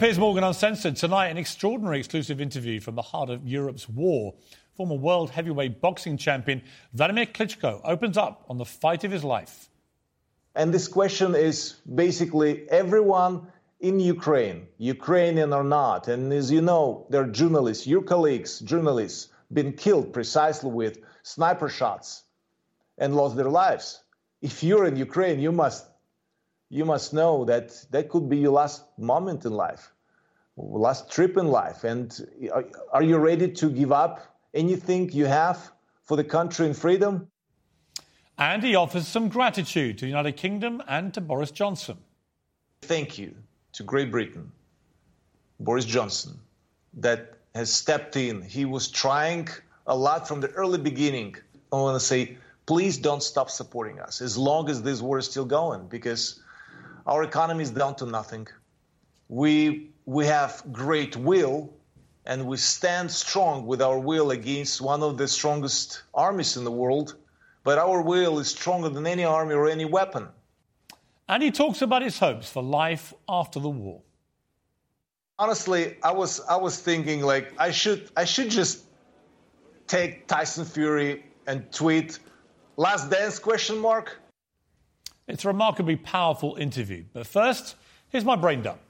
Piers Morgan Uncensored. Tonight, an extraordinary exclusive interview from the heart of Europe's war. Former world heavyweight boxing champion Wladimir Klitschko opens up on the fight of his life. And this question is basically everyone in Ukraine, Ukrainian or not, and as you know, there are journalists, your colleagues, journalists, been killed precisely with sniper shots and lost their lives. If you're in Ukraine, you must you must know that that could be your last moment in life, last trip in life. And uh, are you ready to give up anything you have for the country and freedom? And he offers some gratitude to the United Kingdom and to Boris Johnson. Thank you to Great Britain, Boris Johnson, that has stepped in. He was trying a lot from the early beginning. I want to say, please don't stop supporting us as long as this war is still going, because our economy is down to nothing. We, we have great will and we stand strong with our will against one of the strongest armies in the world. But our will is stronger than any army or any weapon. And he talks about his hopes for life after the war. Honestly, I was I was thinking like I should I should just take Tyson Fury and tweet last dance question mark it's a remarkably powerful interview. But first, here's my brain dump.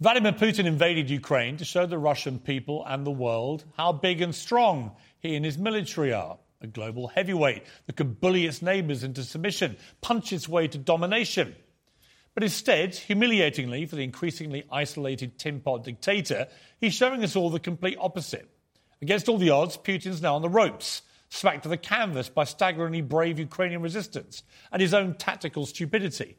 Vladimir Putin invaded Ukraine to show the Russian people and the world how big and strong he and his military are. A global heavyweight that can bully its neighbours into submission, punch its way to domination. But instead, humiliatingly for the increasingly isolated tin pot dictator, he's showing us all the complete opposite. Against all the odds, Putin's now on the ropes smacked to the canvas by staggeringly brave Ukrainian resistance and his own tactical stupidity.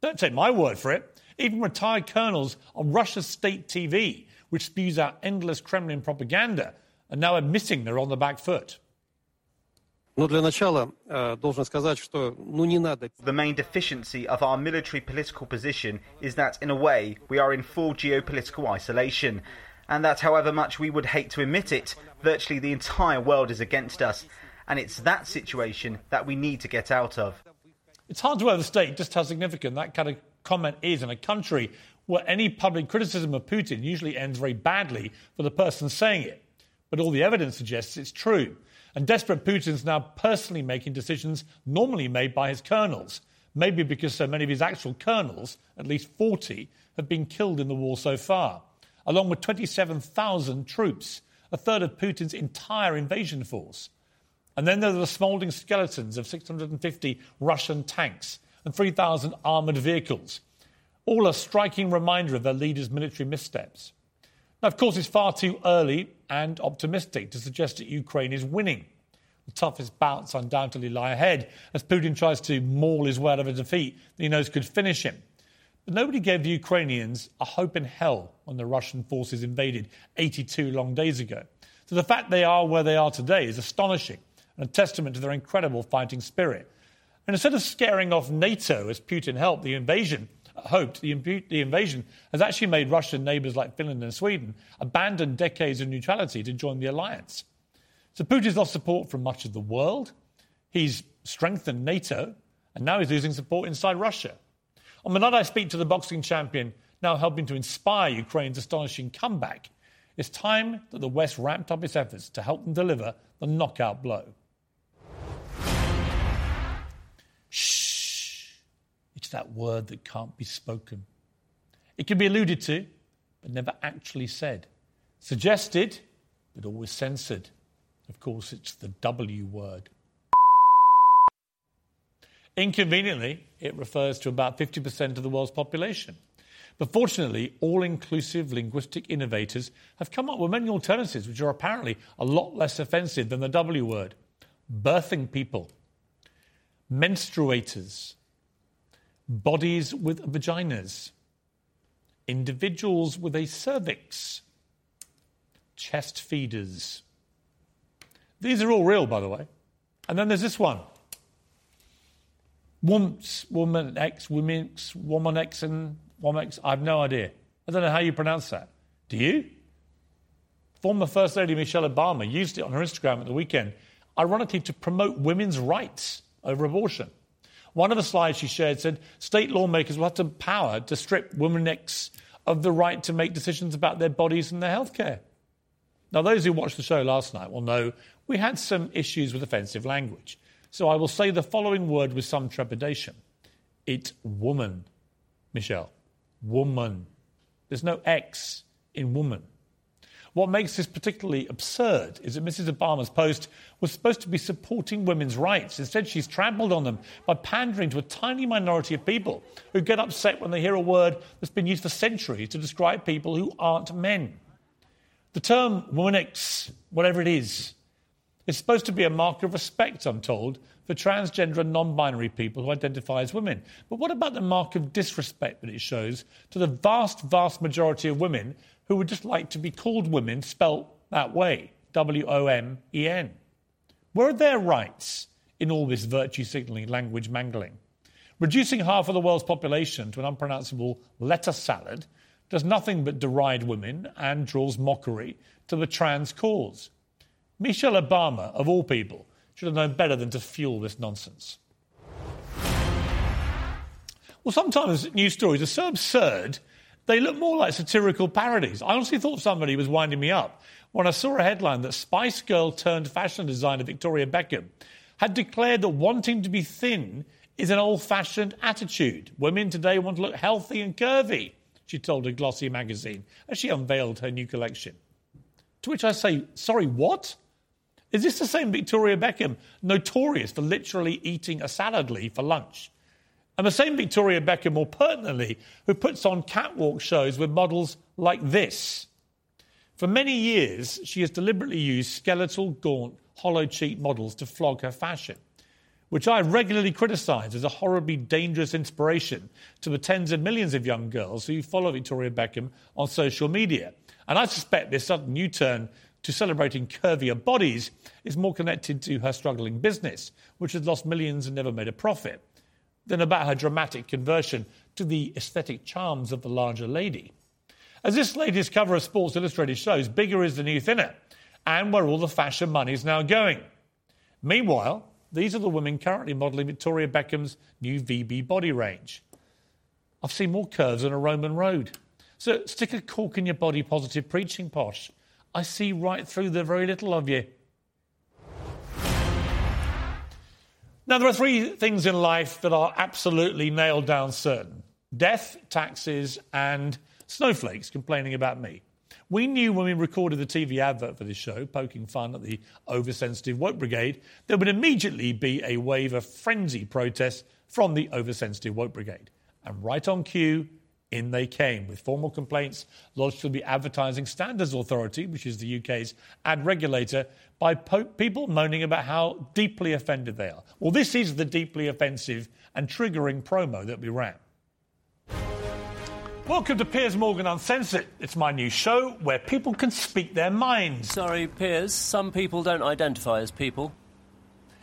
Don't take my word for it. Even retired colonels on Russia's state TV, which spews out endless Kremlin propaganda, are now admitting they're on the back foot. The main deficiency of our military political position is that, in a way, we are in full geopolitical isolation and that however much we would hate to admit it, virtually the entire world is against us. And it's that situation that we need to get out of. It's hard to overstate just how significant that kind of comment is in a country where any public criticism of Putin usually ends very badly for the person saying it. But all the evidence suggests it's true. And desperate Putin's now personally making decisions normally made by his colonels. Maybe because so many of his actual colonels, at least 40, have been killed in the war so far along with 27,000 troops, a third of Putin's entire invasion force. And then there are the smouldering skeletons of 650 Russian tanks and 3,000 armoured vehicles, all a striking reminder of their leader's military missteps. Now, of course, it's far too early and optimistic to suggest that Ukraine is winning. The toughest bouts undoubtedly lie ahead as Putin tries to maul his way out of a defeat that he knows could finish him. But nobody gave the Ukrainians a hope in hell when the Russian forces invaded 82 long days ago. So the fact they are where they are today is astonishing and a testament to their incredible fighting spirit. And instead of scaring off NATO as Putin helped the invasion, hoped the, the invasion has actually made Russian neighbours like Finland and Sweden abandon decades of neutrality to join the alliance. So Putin's lost support from much of the world. He's strengthened NATO, and now he's losing support inside Russia. On the night I speak to the boxing champion, now helping to inspire Ukraine's astonishing comeback, it's time that the West ramped up its efforts to help them deliver the knockout blow. Shh. It's that word that can't be spoken. It can be alluded to, but never actually said. Suggested, but always censored. Of course, it's the W word. Inconveniently, it refers to about 50% of the world's population. But fortunately, all inclusive linguistic innovators have come up with many alternatives which are apparently a lot less offensive than the W word. Birthing people, menstruators, bodies with vaginas, individuals with a cervix, chest feeders. These are all real, by the way. And then there's this one. Wumps, woman X, woman X, and woman I have no idea. I don't know how you pronounce that. Do you? Former First Lady Michelle Obama used it on her Instagram at the weekend, ironically, to promote women's rights over abortion. One of the slides she shared said state lawmakers will have the power to strip women X of the right to make decisions about their bodies and their health care. Now, those who watched the show last night will know we had some issues with offensive language. So I will say the following word with some trepidation. It's woman, Michelle. Woman. There's no X in woman. What makes this particularly absurd is that Mrs. Obama's post was supposed to be supporting women's rights. Instead, she's trampled on them by pandering to a tiny minority of people who get upset when they hear a word that's been used for centuries to describe people who aren't men. The term womanix, whatever it is, is supposed to be a mark of respect, I'm told, for transgender and non binary people who identify as women. But what about the mark of disrespect that it shows to the vast, vast majority of women who would just like to be called women, spelt that way W O M E N. Where are their rights in all this virtue signalling language mangling? Reducing half of the world's population to an unpronounceable letter salad does nothing but deride women and draws mockery to the trans cause. Michelle Obama, of all people, should have known better than to fuel this nonsense. Well, sometimes news stories are so absurd they look more like satirical parodies. I honestly thought somebody was winding me up when I saw a headline that Spice Girl turned fashion designer Victoria Beckham had declared that wanting to be thin is an old fashioned attitude. Women today want to look healthy and curvy, she told a glossy magazine as she unveiled her new collection. To which I say, sorry, what? Is this the same Victoria Beckham, notorious for literally eating a salad leaf for lunch? And the same Victoria Beckham, more pertinently, who puts on catwalk shows with models like this. For many years, she has deliberately used skeletal, gaunt, hollow cheek models to flog her fashion, which I regularly criticise as a horribly dangerous inspiration to the tens of millions of young girls who follow Victoria Beckham on social media. And I suspect this sudden U turn to celebrating curvier bodies is more connected to her struggling business, which has lost millions and never made a profit than about her dramatic conversion to the aesthetic charms of the larger lady. As this latest cover of Sports Illustrated shows, bigger is the new thinner, and where all the fashion money is now going. Meanwhile, these are the women currently modelling Victoria Beckham's new VB body range. I've seen more curves than a Roman road. So stick a cork in your body positive preaching posh. I see right through the very little of you. Now, there are three things in life that are absolutely nailed down certain death, taxes, and snowflakes complaining about me. We knew when we recorded the TV advert for this show, poking fun at the oversensitive woke brigade, there would immediately be a wave of frenzy protests from the oversensitive woke brigade. And right on cue, In they came with formal complaints lodged to the Advertising Standards Authority, which is the UK's ad regulator, by po- people moaning about how deeply offended they are. Well, this is the deeply offensive and triggering promo that we ran. Welcome to Piers Morgan Uncensored. It's my new show where people can speak their minds. Sorry, Piers, some people don't identify as people.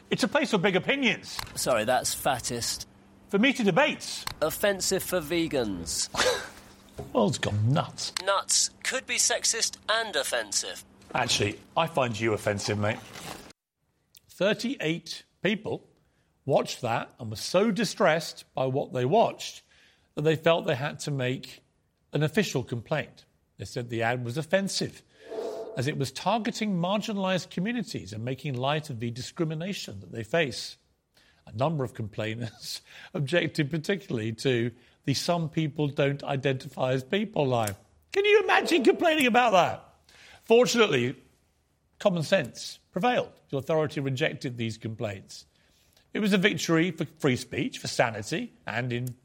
It's a place for big opinions, Sorry, that's fattest. For meaty debates. Offensive for vegans. World's gone nuts. Nuts could be sexist and offensive. Actually, I find you offensive, mate. 38 people watched that and were so distressed by what they watched that they felt they had to make an official complaint. They said the ad was offensive as it was targeting marginalised communities and making light of the discrimination that they face. A number of complainants objected particularly to the some people don't identify as people line. Can you imagine complaining about that? Fortunately, common sense prevailed. The authority rejected these complaints. It was a victory for free speech, for sanity, and in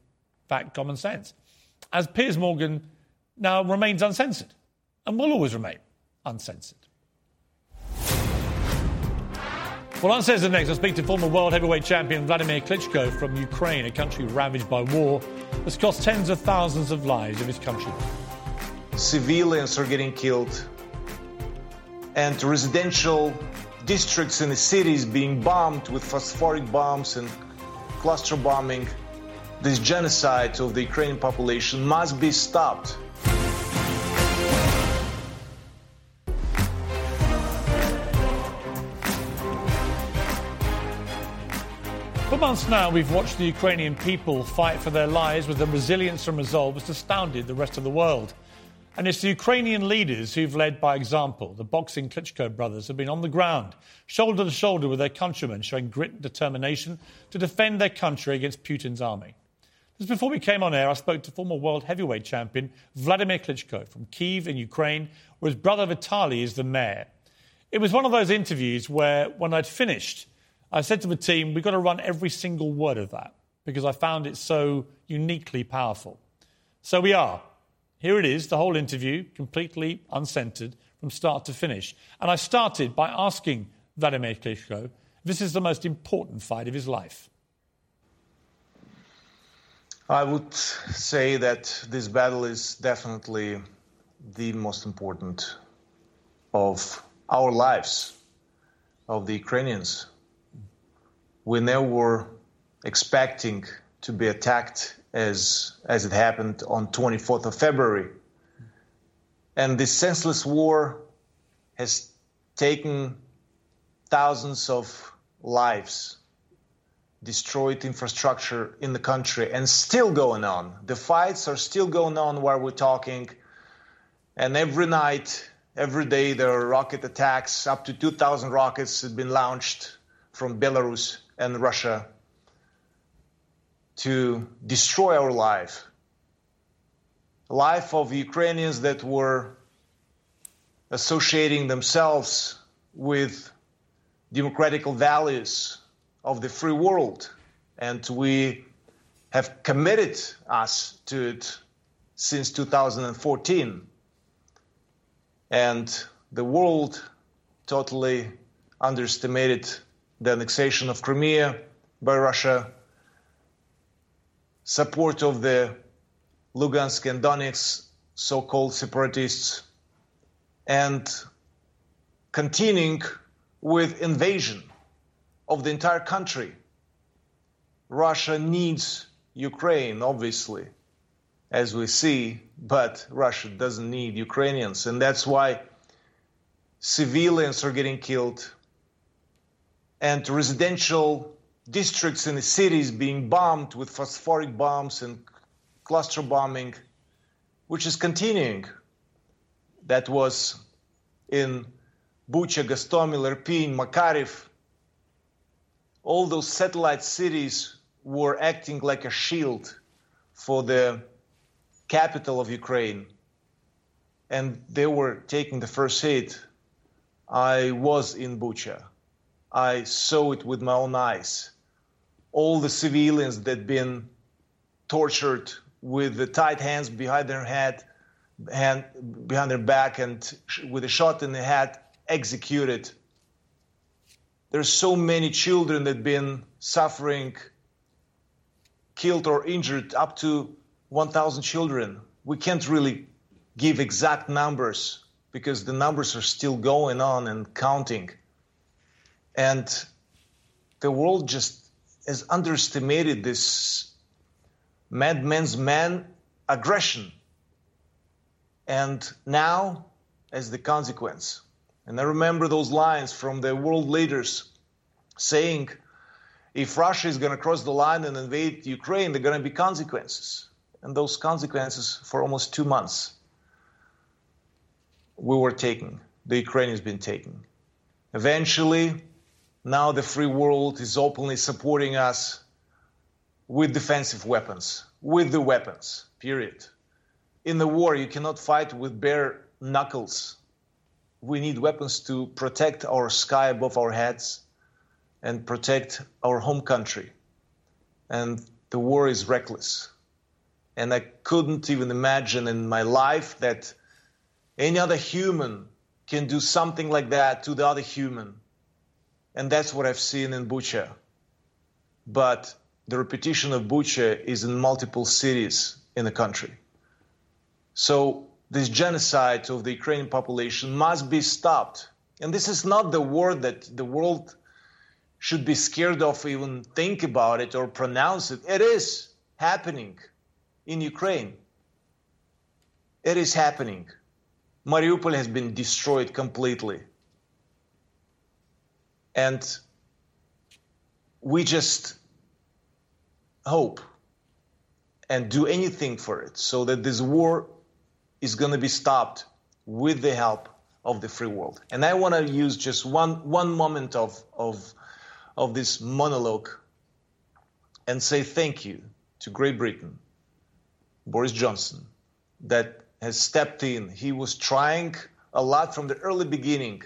fact, common sense. As Piers Morgan now remains uncensored and will always remain uncensored. Well, Uncensored next, I'll speak to former world heavyweight champion Wladimir Klitschko from Ukraine, a country ravaged by war that's cost tens of thousands of lives of his country. Civilians are getting killed, and residential districts in the cities being bombed with phosphoric bombs and cluster bombing. This genocide of the Ukrainian population must be stopped. Months now, we've watched the Ukrainian people fight for their lives with a resilience and resolve that's astounded the rest of the world. And it's the Ukrainian leaders who've led by example. The boxing Klitschko brothers have been on the ground, shoulder to shoulder with their countrymen, showing grit and determination to defend their country against Putin's army. Just before we came on air, I spoke to former world heavyweight champion Wladimir Klitschko from Kiev in Ukraine, where his brother Vitaly is the mayor. It was one of those interviews where, when I'd finished, I said to the team, we've got to run every single word of that because I found it so uniquely powerful. So we are. Here it is, the whole interview, completely uncensored from start to finish. And I started by asking Wladimir Klitschko this is the most important fight of his life. I would say that this battle is definitely the most important of our lives, of the Ukrainians. We never were expecting to be attacked as, as it happened on 24th of February. And this senseless war has taken thousands of lives destroyed infrastructure in the country and still going on. The fights are still going on while we're talking. And every night, every day, there are rocket attacks. Up to 2,000 rockets have been launched from Belarus and Russia to destroy our life. Life of Ukrainians that were associating themselves with democratical values of the free world. And we have committed us to it since 2014. And the world totally underestimated the annexation of Crimea by Russia, support of the Lugansk and Donetsk so called separatists, and continuing with invasion of the entire country. Russia needs Ukraine, obviously, as we see, but Russia doesn't need Ukrainians. And that's why civilians are getting killed and residential districts in the cities being bombed with phosphoric bombs and cluster bombing, which is continuing. That was in Bucha, Gostomel, Irpin, Makariv, all those satellite cities were acting like a shield for the capital of Ukraine. And they were taking the first hit. I was in Bucha. I saw it with my own eyes. All the civilians that been tortured with the tight hands behind their head, hand behind their back, and with a shot in the head, executed. There's so many children that been suffering, killed or injured, up to 1,000 children. We can't really give exact numbers because the numbers are still going on and counting. And the world just has underestimated this madman's man aggression. And now, as the consequence, and I remember those lines from the world leaders saying, if Russia is going to cross the line and invade Ukraine, there are going to be consequences. And those consequences for almost two months we were taking, the Ukraine has been taking. Eventually, now the free world is openly supporting us with defensive weapons, with the weapons, period. In the war, you cannot fight with bare knuckles. We need weapons to protect our sky above our heads and protect our home country. And the war is reckless. And I couldn't even imagine in my life that any other human can do something like that to the other human and that's what I've seen in Bucha. But the repetition of Bucha is in multiple cities in the country. So this genocide of the Ukrainian population must be stopped. And this is not the word that the world should be scared of, even think about it or pronounce it. It is happening in Ukraine. It is happening. Mariupol has been destroyed completely. And we just hope and do anything for it so that this war is going to be stopped with the help of the free world. And I want to use just one, one moment of, of, of this monologue and say thank you to Great Britain, Boris Johnson, that has stepped in. He was trying a lot from the early beginning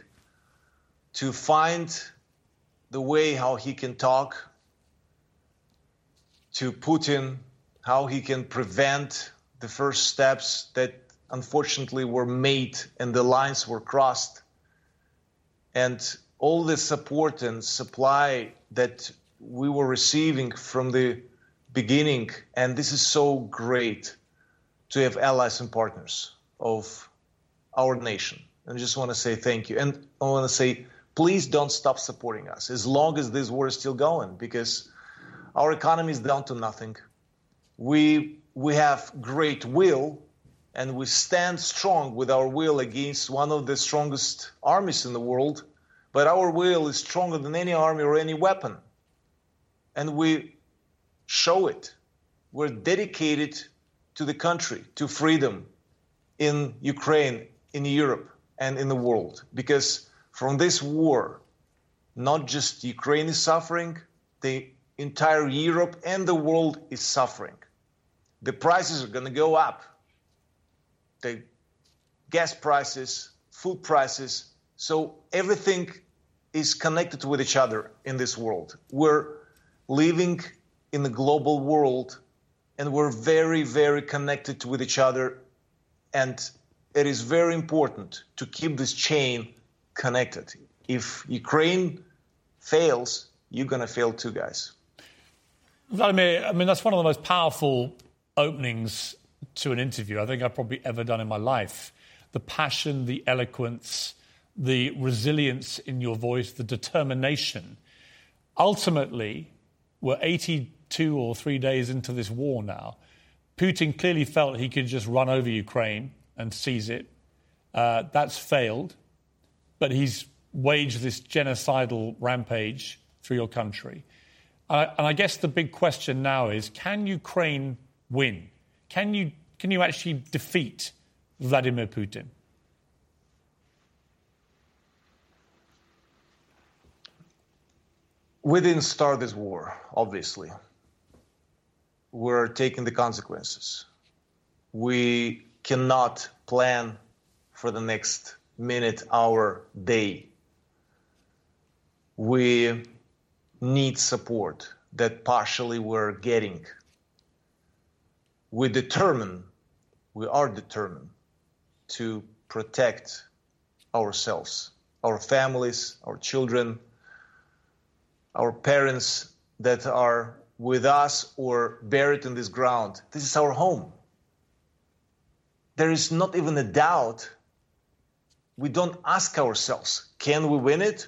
to find the way how he can talk to Putin, how he can prevent the first steps that unfortunately were made and the lines were crossed. And all the support and supply that we were receiving from the beginning. And this is so great to have allies and partners of our nation. And I just want to say thank you. And I want to say please don't stop supporting us as long as this war is still going because our economy is down to nothing. We, we have great will and we stand strong with our will against one of the strongest armies in the world, but our will is stronger than any army or any weapon. And we show it. We're dedicated to the country, to freedom in Ukraine, in Europe, and in the world because from this war, not just Ukraine is suffering, the entire Europe and the world is suffering. The prices are going to go up. The gas prices, food prices. So everything is connected with each other in this world. We're living in a global world and we're very, very connected with each other. And it is very important to keep this chain connected. If Ukraine fails, you're going to fail too, guys. Wladimir, I mean, that's one of the most powerful openings to an interview I think I've probably ever done in my life. The passion, the eloquence, the resilience in your voice, the determination. Ultimately, we're 82 or three days into this war now. Putin clearly felt he could just run over Ukraine and seize it. Uh, that's failed but he's waged this genocidal rampage through your country. Uh, and I guess the big question now is can Ukraine win? Can you, can you actually defeat Vladimir Putin? We didn't start this war, obviously. We're taking the consequences. We cannot plan for the next minute, hour, day. We need support that partially we're getting. we determine, we are determined to protect ourselves, our families, our children, our parents that are with us or buried in this ground. This is our home. There is not even a doubt. We don't ask ourselves, can we win it?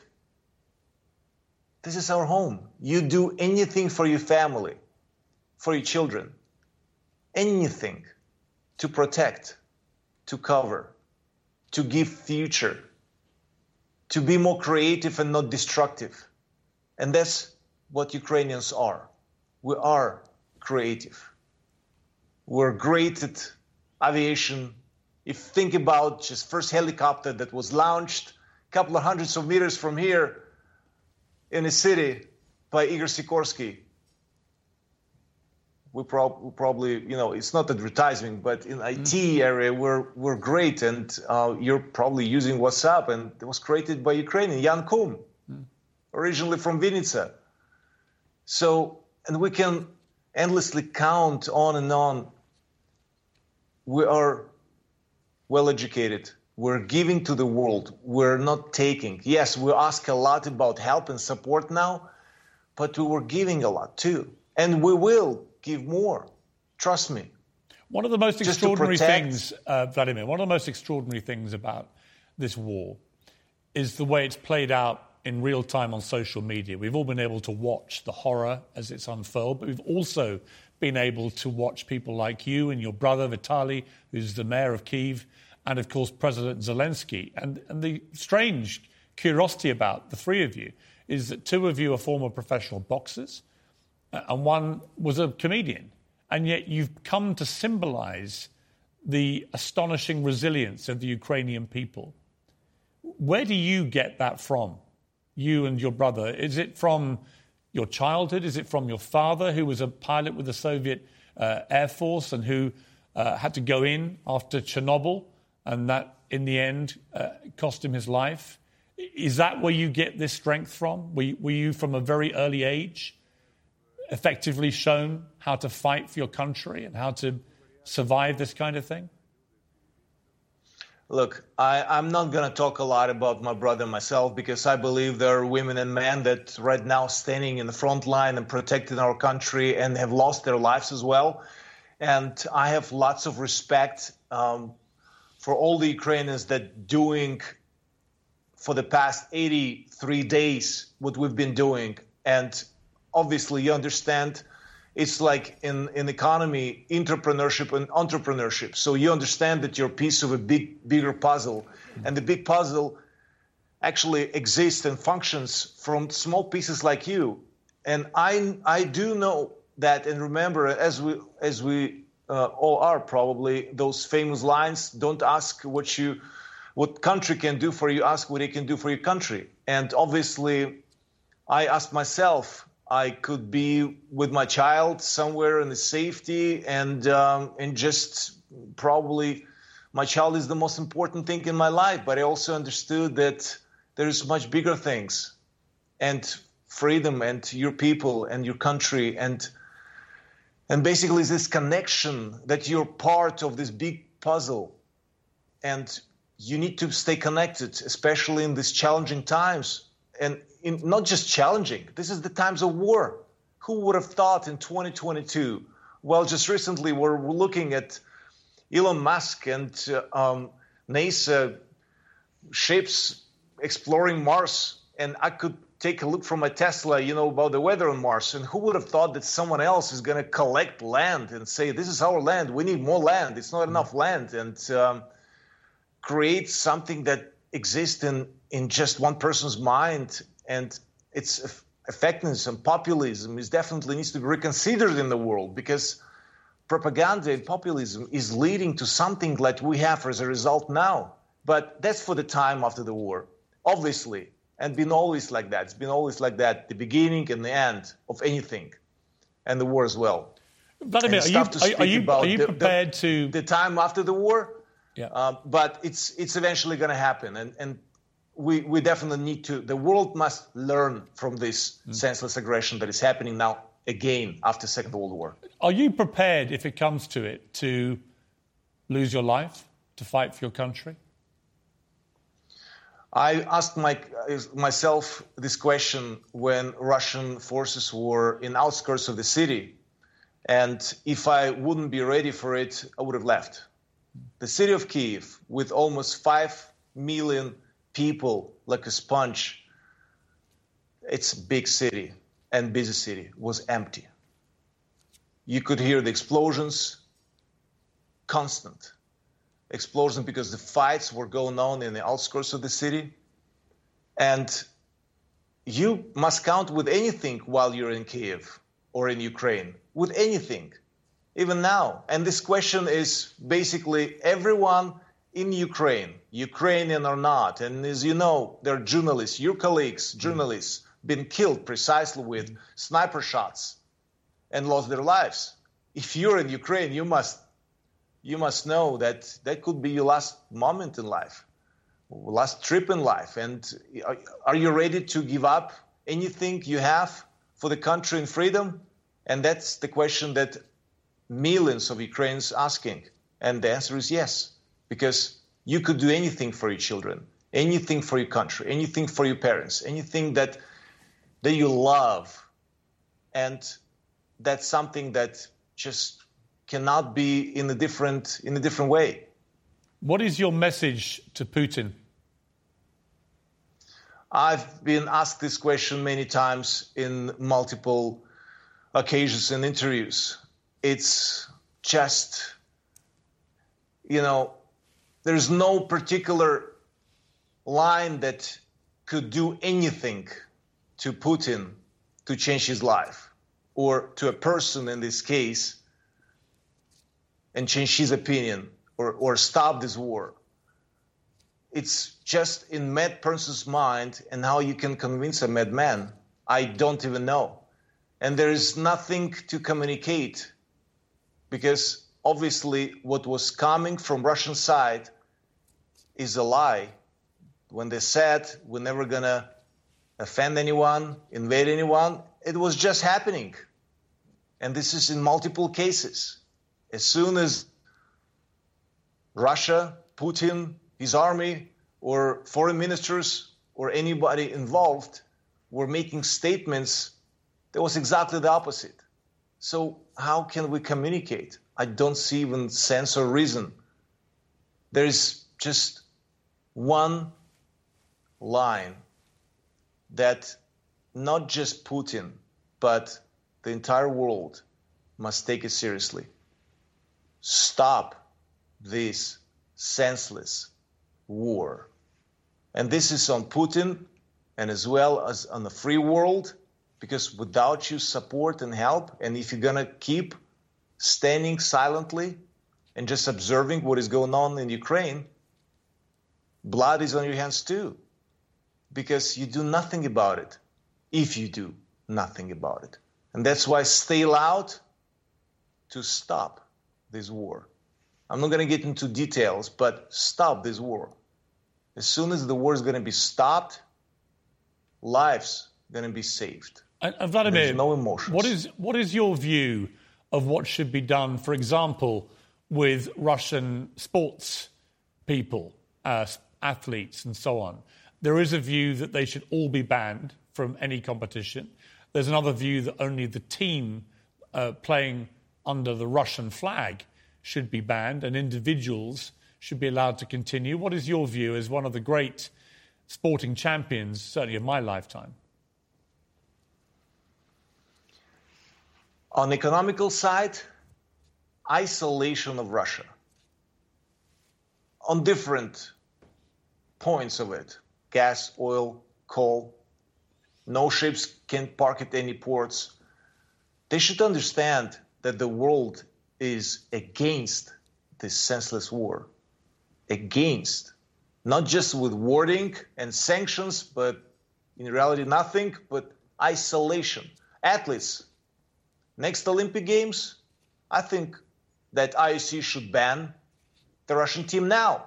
This is our home. You do anything for your family, for your children, anything to protect, to cover, to give future, to be more creative and not destructive. And that's what Ukrainians are. We are creative. We're great at aviation. If you think about just first helicopter that was launched a couple of hundreds of meters from here in a city by Igor Sikorsky, we, prob- we probably, you know, it's not advertising, but in IT mm-hmm. area, we're, we're great. And uh, you're probably using WhatsApp, and it was created by Ukrainian, Jan Koum, mm. originally from Vinnytsia. So, and we can endlessly count on and on. We are well educated. We're giving to the world. We're not taking. Yes, we ask a lot about help and support now, but we were giving a lot too. And we will give more. Trust me. One of the most Just extraordinary things, uh, Wladimir, one of the most extraordinary things about this war is the way it's played out in real time on social media. We've all been able to watch the horror as it's unfurled, but we've also been able to watch people like you and your brother Vitaly, who's the mayor of Kiev, and of course President Zelensky. And, and the strange curiosity about the three of you is that two of you are former professional boxers uh, and one was a comedian. And yet you've come to symbolize the astonishing resilience of the Ukrainian people. Where do you get that from, you and your brother? Is it from your childhood? Is it from your father, who was a pilot with the Soviet uh, Air Force and who uh, had to go in after Chernobyl, and that in the end uh, cost him his life? Is that where you get this strength from? Were you, were you from a very early age effectively shown how to fight for your country and how to survive this kind of thing? Look, I, am not going to talk a lot about my brother and myself because I believe there are women and men that right now standing in the front line and protecting our country and have lost their lives as well. And I have lots of respect um, for all the Ukrainians that doing for the past 83 days what we've been doing. And obviously you understand it's like in, in economy entrepreneurship and entrepreneurship. So you understand that you're a piece of a big bigger puzzle. And the big puzzle actually exists and functions from small pieces like you. And i i do know that and remember as we as we uh, all are probably those famous lines don't ask what you what country can do for you ask what it can do for your country. And obviously i asked myself I could be with my child somewhere in the safety and um, and just probably my child is the most important thing in my life. But I also understood that there's much bigger things, and freedom and your people and your country and and basically this connection that you're part of this big puzzle and you need to stay connected especially in these challenging times and in, not just challenging. This is the times of war. Who would have thought in 2022? Well, just recently we're looking at Elon Musk and uh, um, NASA ships exploring Mars, and I could take a look from my Tesla, you know, about the weather on Mars. And who would have thought that someone else is going to collect land and say, "This is our land. We need more land. It's not enough land," and um, create something that exists in in just one person's mind and its effectiveness and populism is definitely needs to be reconsidered in the world because propaganda and populism is leading to something like we have as a result now. But that's for the time after the war, obviously, and been always like that. It's been always like that, the beginning and the end of anything, and the war as well. Wladimir, are you, are, are, you, are you prepared the, to the time after the war? Yeah. Uh, but it's it's eventually going to happen, and and we, we definitely need to, the world must learn from this mm. senseless aggression that is happening now again after Second World War. Are you prepared, if it comes to it, to lose your life to fight for your country? I asked my, myself this question when Russian forces were in the outskirts of the city, and if I wouldn't be ready for it, I would have left. The city of Kiev, with almost five million people, like a sponge, it's big city and busy city, was empty. You could hear the explosions, constant explosion because the fights were going on in the outskirts of the city. And you must count with anything while you're in Kiev or in Ukraine, with anything, even now. And this question is basically everyone in Ukraine, Ukrainian or not, and as you know, there are journalists, your colleagues, mm. journalists, been killed precisely with sniper shots and lost their lives. If you're in Ukraine, you must you must know that that could be your last moment in life, last trip in life. And are, you ready to give up anything you have for the country and freedom? And that's the question that millions of Ukrainians asking. And the answer is yes, because you could do anything for your children, anything for your country, anything for your parents, anything that that you love. And that's something that just cannot be in a different in a different way. What is your message to Putin? I've been asked this question many times in multiple occasions and interviews. It's just, you know, there's no particular line that could do anything to Putin to change his life, or to a person in this case and change his opinion or, or stop this war. It's just in mad person's mind and how you can convince a madman. I don't even know. And there is nothing to communicate because obviously what was coming from Russian side is a lie. When they said we're never gonna offend anyone, invade anyone, it was just happening. And this is in multiple cases. As soon as Russia, Putin, his army, or foreign ministers, or anybody involved were making statements, that was exactly the opposite. So, how can we communicate? I don't see even sense or reason. There is just one line that not just Putin, but the entire world must take it seriously stop this senseless war. And this is on Putin and as well as on the free world, because without your support and help, and if you're going to keep standing silently and just observing what is going on in Ukraine, blood is on your hands too, because you do nothing about it if you do nothing about it. And that's why stay loud to stop this war. I'm not going to get into details, but stop this war. As soon as the war is going to be stopped, lives going to be saved. And, Wladimir, There's no emotions. What is what is your view of what should be done, for example, with Russian sports people, uh, athletes, and so on? There is a view that they should all be banned from any competition. There's another view that only the team uh, playing under the Russian flag should be banned and individuals should be allowed to continue. What is your view as one of the great sporting champions, certainly of my lifetime? On the economical side, isolation of Russia on different points of it gas, oil, coal. No ships can park at any ports. They should understand that the world is against this senseless war. Against. Not just with wording and sanctions, but in reality, nothing but isolation. Athletes, next Olympic Games, I think that IOC should ban the Russian team now.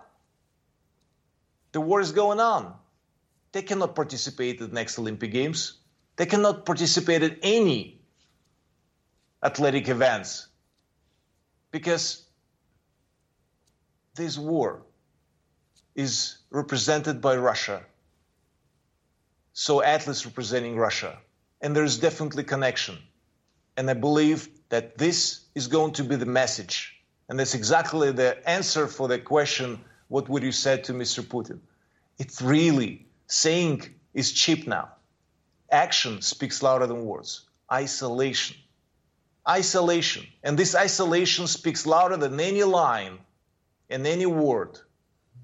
The war is going on. They cannot participate at the next Olympic Games. They cannot participate at any athletic events. Because this war is represented by Russia. So athletes representing Russia. And there's definitely connection. And I believe that this is going to be the message. And that's exactly the answer for the question, what would you say to Mr. Putin? It's really saying is cheap now. Action speaks louder than words. Isolation. Isolation. And this isolation speaks louder than any line and any word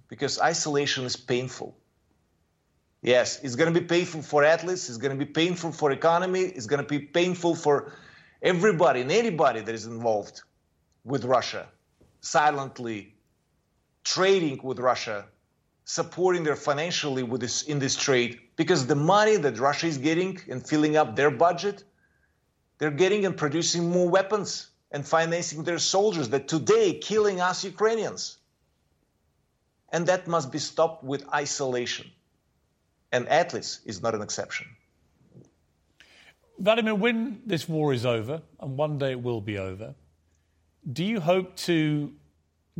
because isolation is painful. Yes, it's going to be painful for athletes, it's going to be painful for economy, it's going to be painful for everybody and anybody that is involved with Russia, silently trading with Russia, supporting them financially with this in this trade because the money that Russia is getting and filling up their budget, they're getting and producing more weapons and financing their soldiers that today killing us Ukrainians. And that must be stopped with isolation. And athletes is not an exception. Wladimir, when this war is over, and one day it will be over, do you hope to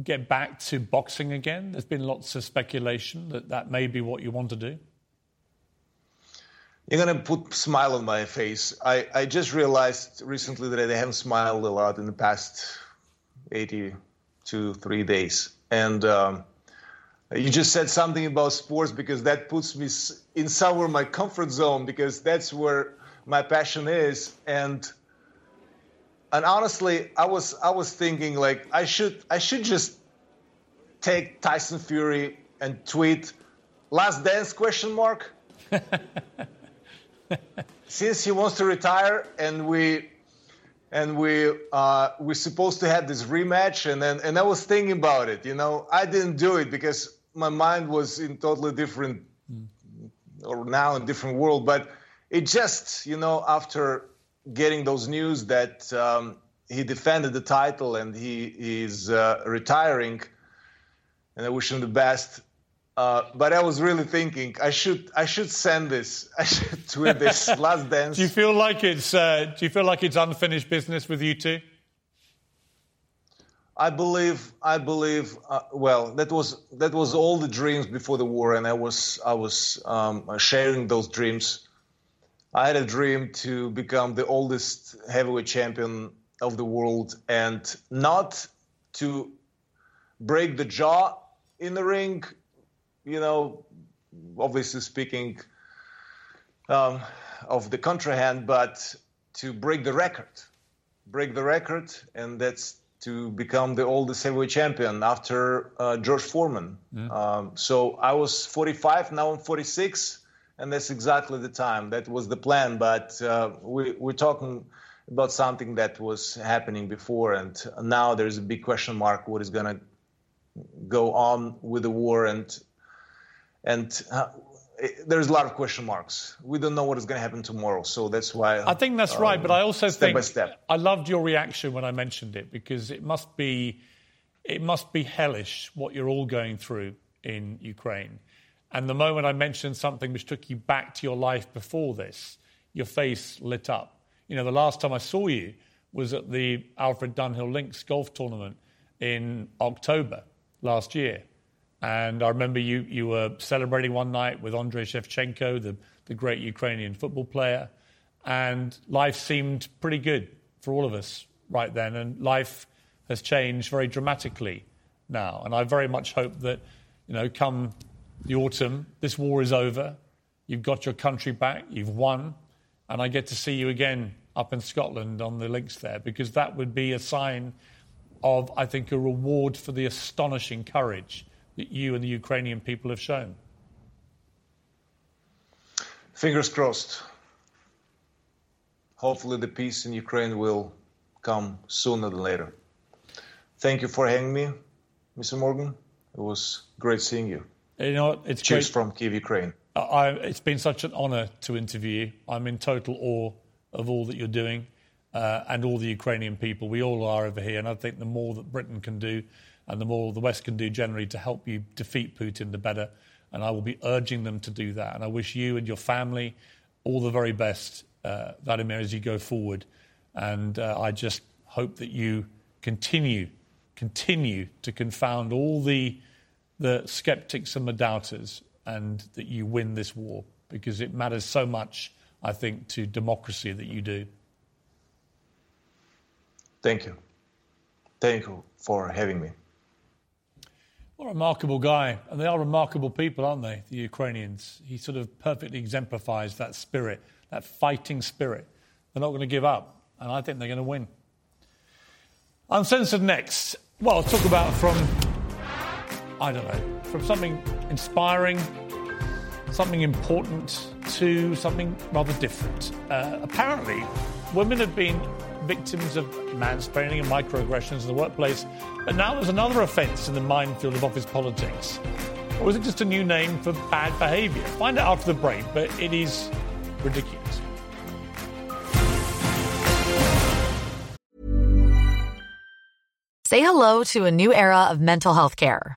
get back to boxing again? There's been lots of speculation that that may be what you want to do. You're gonna put smile on my face. I, I just realized recently that I haven't smiled a lot in the past 82, three days. And um, you just said something about sports because that puts me in somewhere my comfort zone because that's where my passion is. And and honestly, I was I was thinking like I should I should just take Tyson Fury and tweet last dance question mark. Since he wants to retire and we and we uh, we're supposed to have this rematch and then and I was thinking about it, you know. I didn't do it because my mind was in totally different mm. or now in different world, but it just, you know, after getting those news that um, he defended the title and he is uh, retiring, and I wish him the best. Uh, but I was really thinking I should I should send this I should tweet this last dance. do you feel like it's uh, Do you feel like it's unfinished business with you two? I believe I believe uh, well that was that was all the dreams before the war, and I was I was um, sharing those dreams I had a dream to become the oldest heavyweight champion of the world and not to break the jaw in the ring, you know, obviously speaking um, of the contrahand, but to break the record. Break the record, and that's to become the oldest heavyweight champion after uh, George Foreman. Mm. Um, so I was 45, now I'm 46 and that's exactly the time. That was the plan, but uh, we, we're talking about something that was happening before, and now there's a big question mark: what is going to go on with the war, and and uh, there's a lot of question marks. We don't know what is going to happen tomorrow, so that's why. I think that's um, right, but I also step think by step. I loved your reaction when I mentioned it because it must be it must be hellish what you're all going through in Ukraine. And the moment I mentioned something which took you back to your life before this, your face lit up. You know, the last time I saw you was at the Alfred Dunhill Links golf tournament in October last year. And I remember you, you were celebrating one night with Andrei Shevchenko, the, the great Ukrainian football player. And life seemed pretty good for all of us right then. And life has changed very dramatically now. And I very much hope that, you know, come the autumn. This war is over. You've got your country back. You've won. And I get to see you again up in Scotland on the links there because that would be a sign of, I think, a reward for the astonishing courage that you and the Ukrainian people have shown. Fingers crossed. Hopefully, the peace in Ukraine will come sooner than later. Thank you for having me, Mr. Morgan. It was great seeing you. You know, it's Cheers great. from Kiev, Ukraine. I, it's been such an honour to interview you. I'm in total awe of all that you're doing uh, and all the Ukrainian people. We all are over here, and I think the more that Britain can do and the more the West can do generally to help you defeat Putin, the better. And I will be urging them to do that. And I wish you and your family all the very best, uh, Wladimir, as you go forward. And uh, I just hope that you continue, continue to confound all the, the skeptics and the doubters and that you win this war because it matters so much, I think, to democracy that you do. Thank you. Thank you for having me. What a remarkable guy. And they are remarkable people, aren't they, the Ukrainians? He sort of perfectly exemplifies that spirit, that fighting spirit. They're not going to give up, and I think they're going to win. Uncensored next. Well, I'll talk about from, I don't know, from something inspiring, something important, to something rather different. Uh, apparently, women have been victims of mansplaining and microaggressions in the workplace, but now there's another offence in the minefield of office politics. Or is it just a new name for bad behaviour? Find it out after the break, but it is ridiculous. Say hello to a new era of mental health care.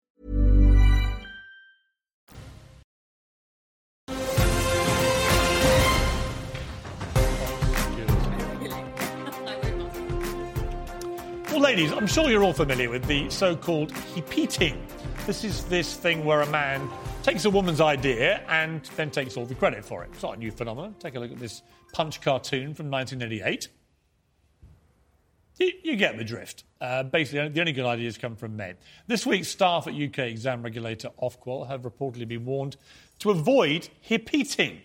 Ladies, I'm sure you're all familiar with the so called hepeating. This is this thing where a man takes a woman's idea and then takes all the credit for it. It's not a new phenomenon. Take a look at this Punch cartoon from 1988. You, you get the drift. Uh, basically, the only good ideas come from men. This week, staff at UK exam regulator Ofqual have reportedly been warned to avoid hepeating.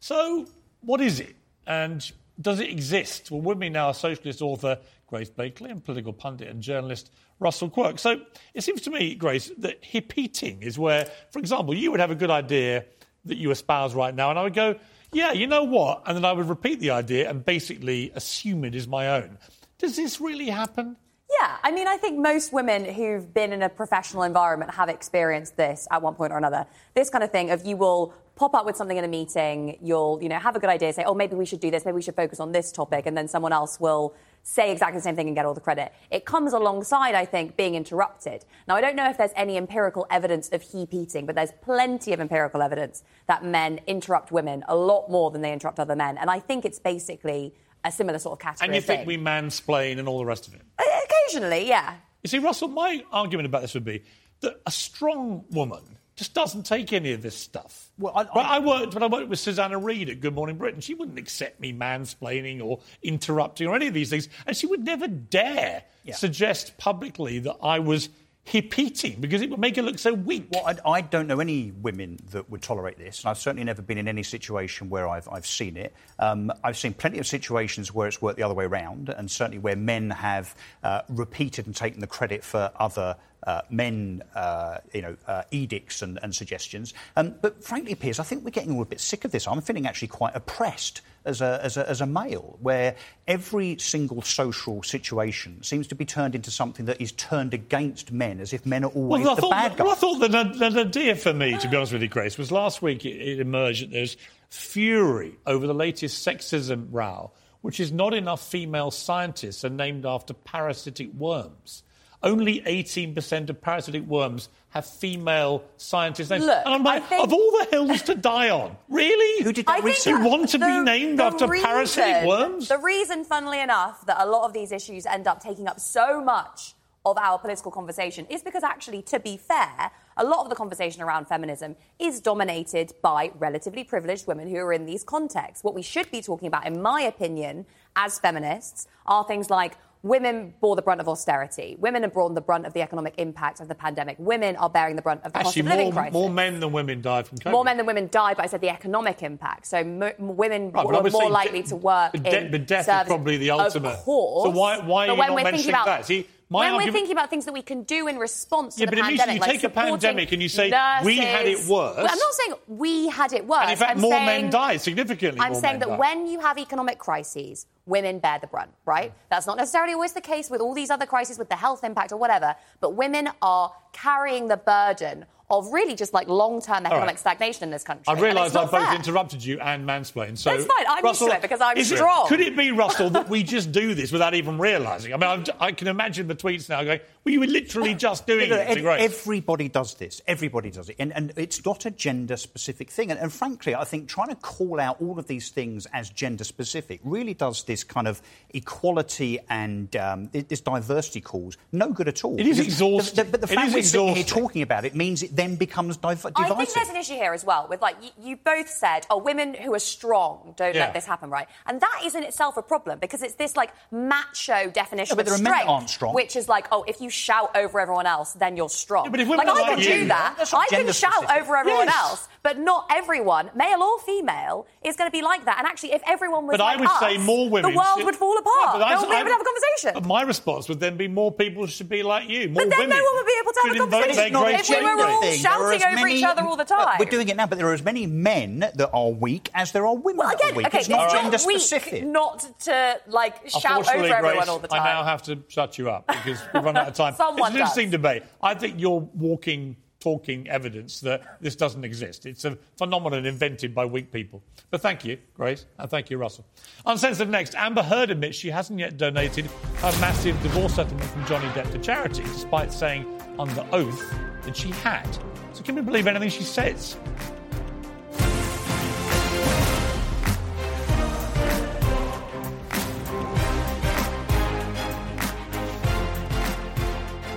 So, what is it? And does it exist? Well, with me now, a socialist author, Grace Blakeley, and political pundit and journalist, Russell Quirk. So it seems to me, Grace, that hepeating is where, for example, you would have a good idea that you espouse right now, and I would go, yeah, you know what? And then I would repeat the idea and basically assume it is my own. Does this really happen? Yeah, I mean, I think most women who've been in a professional environment have experienced this at one point or another. This kind of thing of you will pop up with something in a meeting, you'll, you know, have a good idea, say, oh, maybe we should do this, maybe we should focus on this topic, and then someone else will say exactly the same thing and get all the credit. It comes alongside, I think, being interrupted. Now, I don't know if there's any empirical evidence of hepeating, but there's plenty of empirical evidence that men interrupt women a lot more than they interrupt other men. And I think it's basically a similar sort of category. And you of think thing. we mansplain and all the rest of it? Uh, occasionally, yeah. You see, Russell, my argument about this would be that a strong woman just doesn't take any of this stuff. Well, I- Right, I worked when I worked with Susanna Reid at Good Morning Britain. She wouldn't accept me mansplaining or interrupting or any of these things, and she would never dare Yeah. suggest publicly that I was hepeating because it would make her look so weak. Well, I, I don't know any women that would tolerate this, and I've certainly never been in any situation where I've, I've seen it. Um, I've seen plenty of situations where it's worked the other way around, and certainly where men have uh, repeated and taken the credit for other uh, men, uh, you know, uh, edicts and, and suggestions. Um, but frankly, Piers, I think we're getting all a bit sick of this. I'm feeling actually quite oppressed as a, as a, as a male, where every single social situation seems to be turned into something that is turned against men, as if men are always Well, the thought, bad guys. well, I thought the, the, the idea for me, to be honest with you, Grace, was last week it, it emerged that there's fury over the latest sexism row, which is not enough female scientists are named after parasitic worms. Only 18% of parasitic worms have female scientists names. Look, and I'm like, think- of all the hills to die on, really? Who did that think research? You want to be named the after parasitic worms? The reason, funnily enough, that a lot of these issues end up taking up so much of our political conversation is because, actually, to be fair, a lot of the conversation around feminism is dominated by relatively privileged women who are in these contexts. What we should be talking about, in my opinion, as feminists, are things like women bore the brunt of austerity. Women have borne the brunt of the economic impact of the pandemic. Women are bearing the brunt of the Actually, cost of living more, crisis. more men than women died from COVID. More men than women died, but I said the economic impact. So mo- women Right, were more likely de- to work but de- but death is probably the ultimate. Of course. So why- why are but you when not mentioning thinking about, that? See, when we're thinking about things that we can do in response to Yeah, the but pandemic, you like take a pandemic and you say, "We had it nurses- worse." Well, I'm not saying we had it worse. And in fact, I'm more saying, men died, significantly I'm saying that died. when you have economic crises, women bear the brunt, right? Mm. That's not necessarily always the case with all these other crises, with the health impact or whatever, but women are carrying the burden of really just like long-term economic right. stagnation in this country. I and realised I not both fair. interrupted you and mansplained. So That's fine. I'm used Russell, to it because I'm is it- could it be, Russell, that we just do this without even realising? I mean, I'm, I can imagine the tweets now going, "Well, you were literally just doing No, no, it." to. Everybody does this. Everybody does it. And, and it's not a gender specific thing. And, and frankly, I think trying to call out all of these things as gender specific really does this kind of equality and um, this diversity cause no good at all. It is exhausting. The, the, but the It fact is we're sitting here talking about it means it then becomes div- divisive. I think there's an issue here as well with like you, you both said, oh, women who are strong don't Yeah. let this happen, right? And that is in itself a problem because it's this like macho definition Yeah, but of there are men that strength, aren't strong. which is like, oh, if you shout over everyone else, then you're strong. Yeah, but if women like are I like can you- do that, I can gender shout specific. over everyone Yes. else, but not everyone, male or female, is going to be like that. And actually, if everyone was But like I would us, say more women. the world should- would fall apart. but I- no one would I- even have a conversation. But my response would then be more people should be like you. More But then women no one would be able to have a conversation if we were all thing. Shouting over many- each other all the time. We're doing it now, but there are as many men that are weak as there are women Well, that again, are weak. okay, it's it's not not gender weak specific. not to like shout over everyone all the time. I now have to shut you up because we've run out of time. Someone it's an does. interesting debate. I think you're walking, talking evidence that this doesn't exist. It's a phenomenon invented by weak people. But thank you, Grace, and thank you, Russell. Uncensored next, Amber Heard admits she hasn't yet donated her massive divorce settlement from Johnny Depp to charity, despite saying under oath that she had. So can we believe anything she says?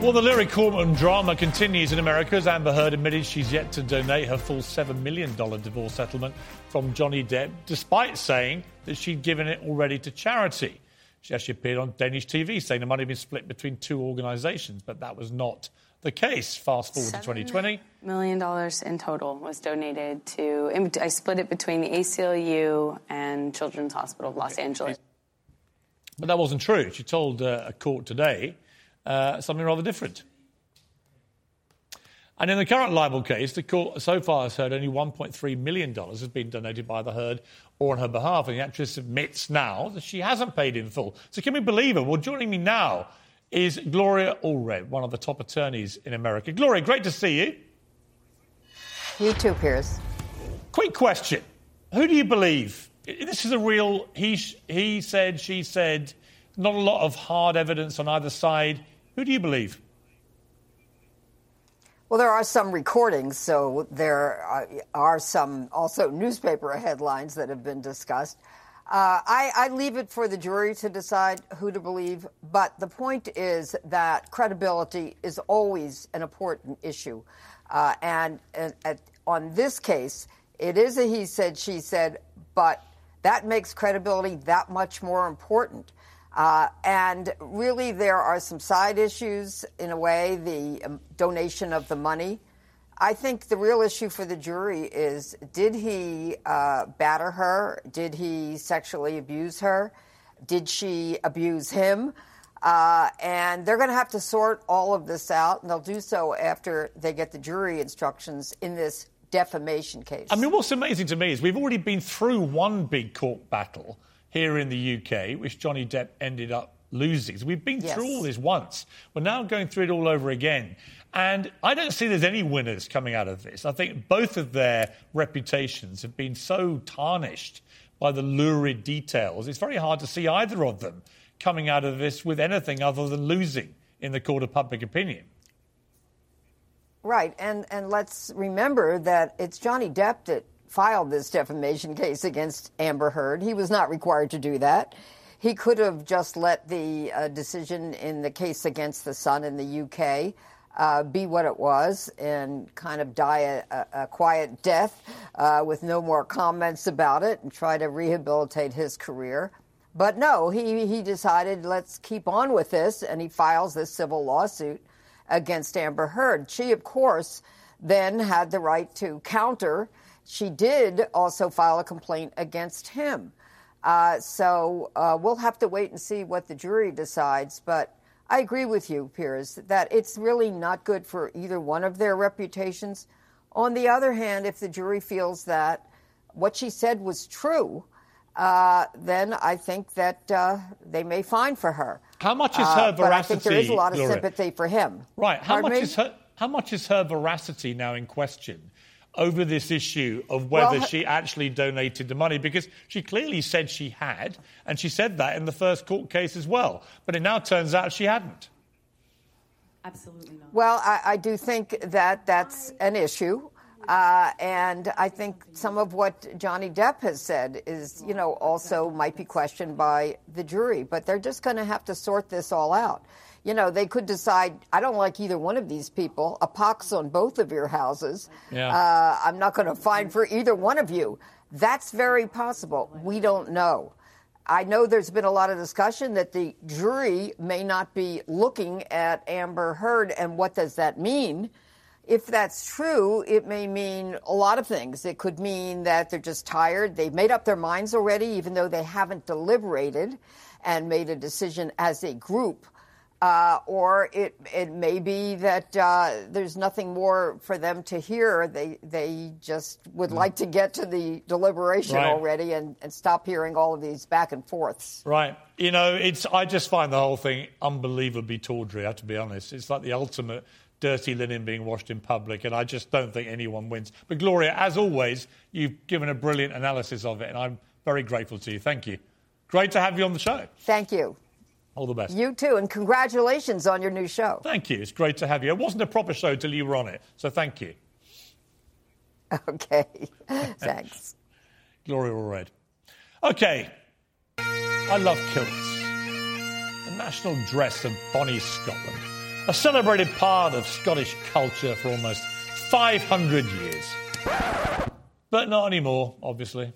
Well, the lyric courtroom drama continues in America as Amber Heard admitted she's yet to donate her full $7 million divorce settlement from Johnny Depp, despite saying that she'd given it already to charity. She actually appeared on Danish TV saying the money had been split between two organisations, but that was not the case. Fast forward to 2020. million dollars in total was donated to. I split it between the ACLU and Children's Hospital of Los Angeles. But that wasn't true. She told uh, a court today uh, something rather different. And in the current libel case, the court so far has heard only $1.3 million has been donated by the Heard or on her behalf. And the actress admits now that she hasn't paid in full. So can we believe her? Well, joining me now is Gloria Allred, one of the top attorneys in America. Gloria, great to see you. You too, Piers. Quick question. Who do you believe? This is a real he, he said, she said, not a lot of hard evidence on either side. Who do you believe? Well, there are some recordings, so there are, some also newspaper headlines that have been discussed. Uh, I, I leave it for the jury to decide who to believe, but the point is that credibility is always an important issue. Uh, and, and at, on this case, it is a he said, she said, but that makes credibility that much more important. Uh, and really, there are some side issues in a way, the um, donation of the money. I think the real issue for the jury is did he uh, batter her? Did he sexually abuse her? Did she abuse him? Uh, and they're going to have to sort all of this out, and they'll do so after they get the jury instructions in this defamation case. I mean, what's amazing to me is we've already been through one big court battle here in the UK, which Johnny Depp ended up losing. So we've been Yes. through all this once. We're now going through it all over again. And I don't see there's any winners coming out of this. I think both of their reputations have been so tarnished by the lurid details. It's very hard to see either of them coming out of this with anything other than losing in the court of public opinion. Right, and and let's remember that it's Johnny Depp that filed this defamation case against Amber Heard. He was not required to do that. He could have just let the uh, decision in the case against the Sun in the UK uh, be what it was and kind of die a, a, quiet death uh, with no more comments about it and try to rehabilitate his career. But no, he, he decided let's keep on with this, and he files this civil lawsuit against Amber Heard. She, of course, then had the right to counter. She did also file a complaint against him. Uh, so uh, we'll have to wait and see what the jury decides. But I agree with you, Piers, that it's really not good for either one of their reputations. On the other hand, if the jury feels that what she said was true, uh, then I think that uh, they may fine for her. How much is Uh, her but I think there is a lot of Gloria? sympathy for him. Right. How Pardon much me? is her? How much is her veracity now in question over this issue of whether Well, her- she actually donated the money? Because she clearly said she had, and she said that in the first court case as well. But it now turns out she hadn't. Absolutely not. Well, I, I do think that that's an issue. Uh, and I think some of what Johnny Depp has said is, you know, also might be questioned by the jury. But they're just going to have to sort this all out. You know, they could decide, I don't like either one of these people, a pox on both of your houses. Yeah. Uh, I'm not going to fine for either one of you. That's very possible. We don't know. I know there's been a lot of discussion that the jury may not be looking at Amber Heard and what does that mean. If that's true, it may mean a lot of things. It could mean that they're just tired. They've made up their minds already, even though they haven't deliberated and made a decision as a group. Uh, or it it may be that uh, there's nothing more for them to hear. They they just would like to get to the deliberation Right. already and, and stop hearing all of these back and forths. Right. You know, it's. I just find the whole thing unbelievably tawdry. I have to be honest. It's like the ultimate dirty linen being washed in public, and I just don't think anyone wins. But Gloria, as always, you've given a brilliant analysis of it, and I'm very grateful to you. Thank you. Great to have you on the show. Thank you. All the best. You too, and congratulations on your new show. Thank you. It's great to have you. It wasn't a proper show till you were on it, so thank you. Okay. Thanks. Gloria Allred. Okay. I love kilts. The national dress of Bonnie, Scotland. A celebrated part of Scottish culture for almost 500 years. But not anymore, obviously.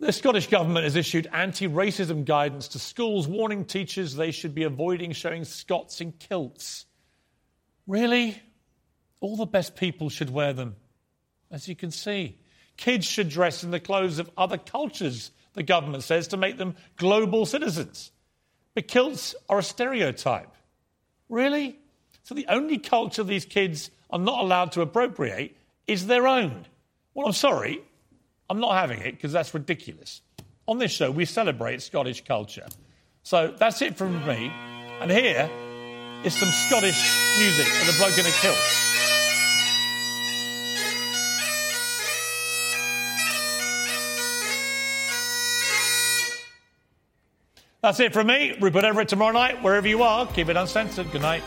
The Scottish Government has issued anti racism guidance to schools, warning teachers they should be avoiding showing Scots in kilts. Really? All the best people should wear them, as you can see. Kids should dress in the clothes of other cultures, the government says, to make them global citizens. But kilts are a stereotype. Really? So the only culture these kids are not allowed to appropriate is their own. Well, I'm sorry, I'm not having it because that's ridiculous. On this show, we celebrate Scottish culture. So that's it from me. And here is some Scottish music and a bloke in a kilt. That's it from me. Rupert Everett tomorrow night, wherever you are. Keep it uncensored. Good night.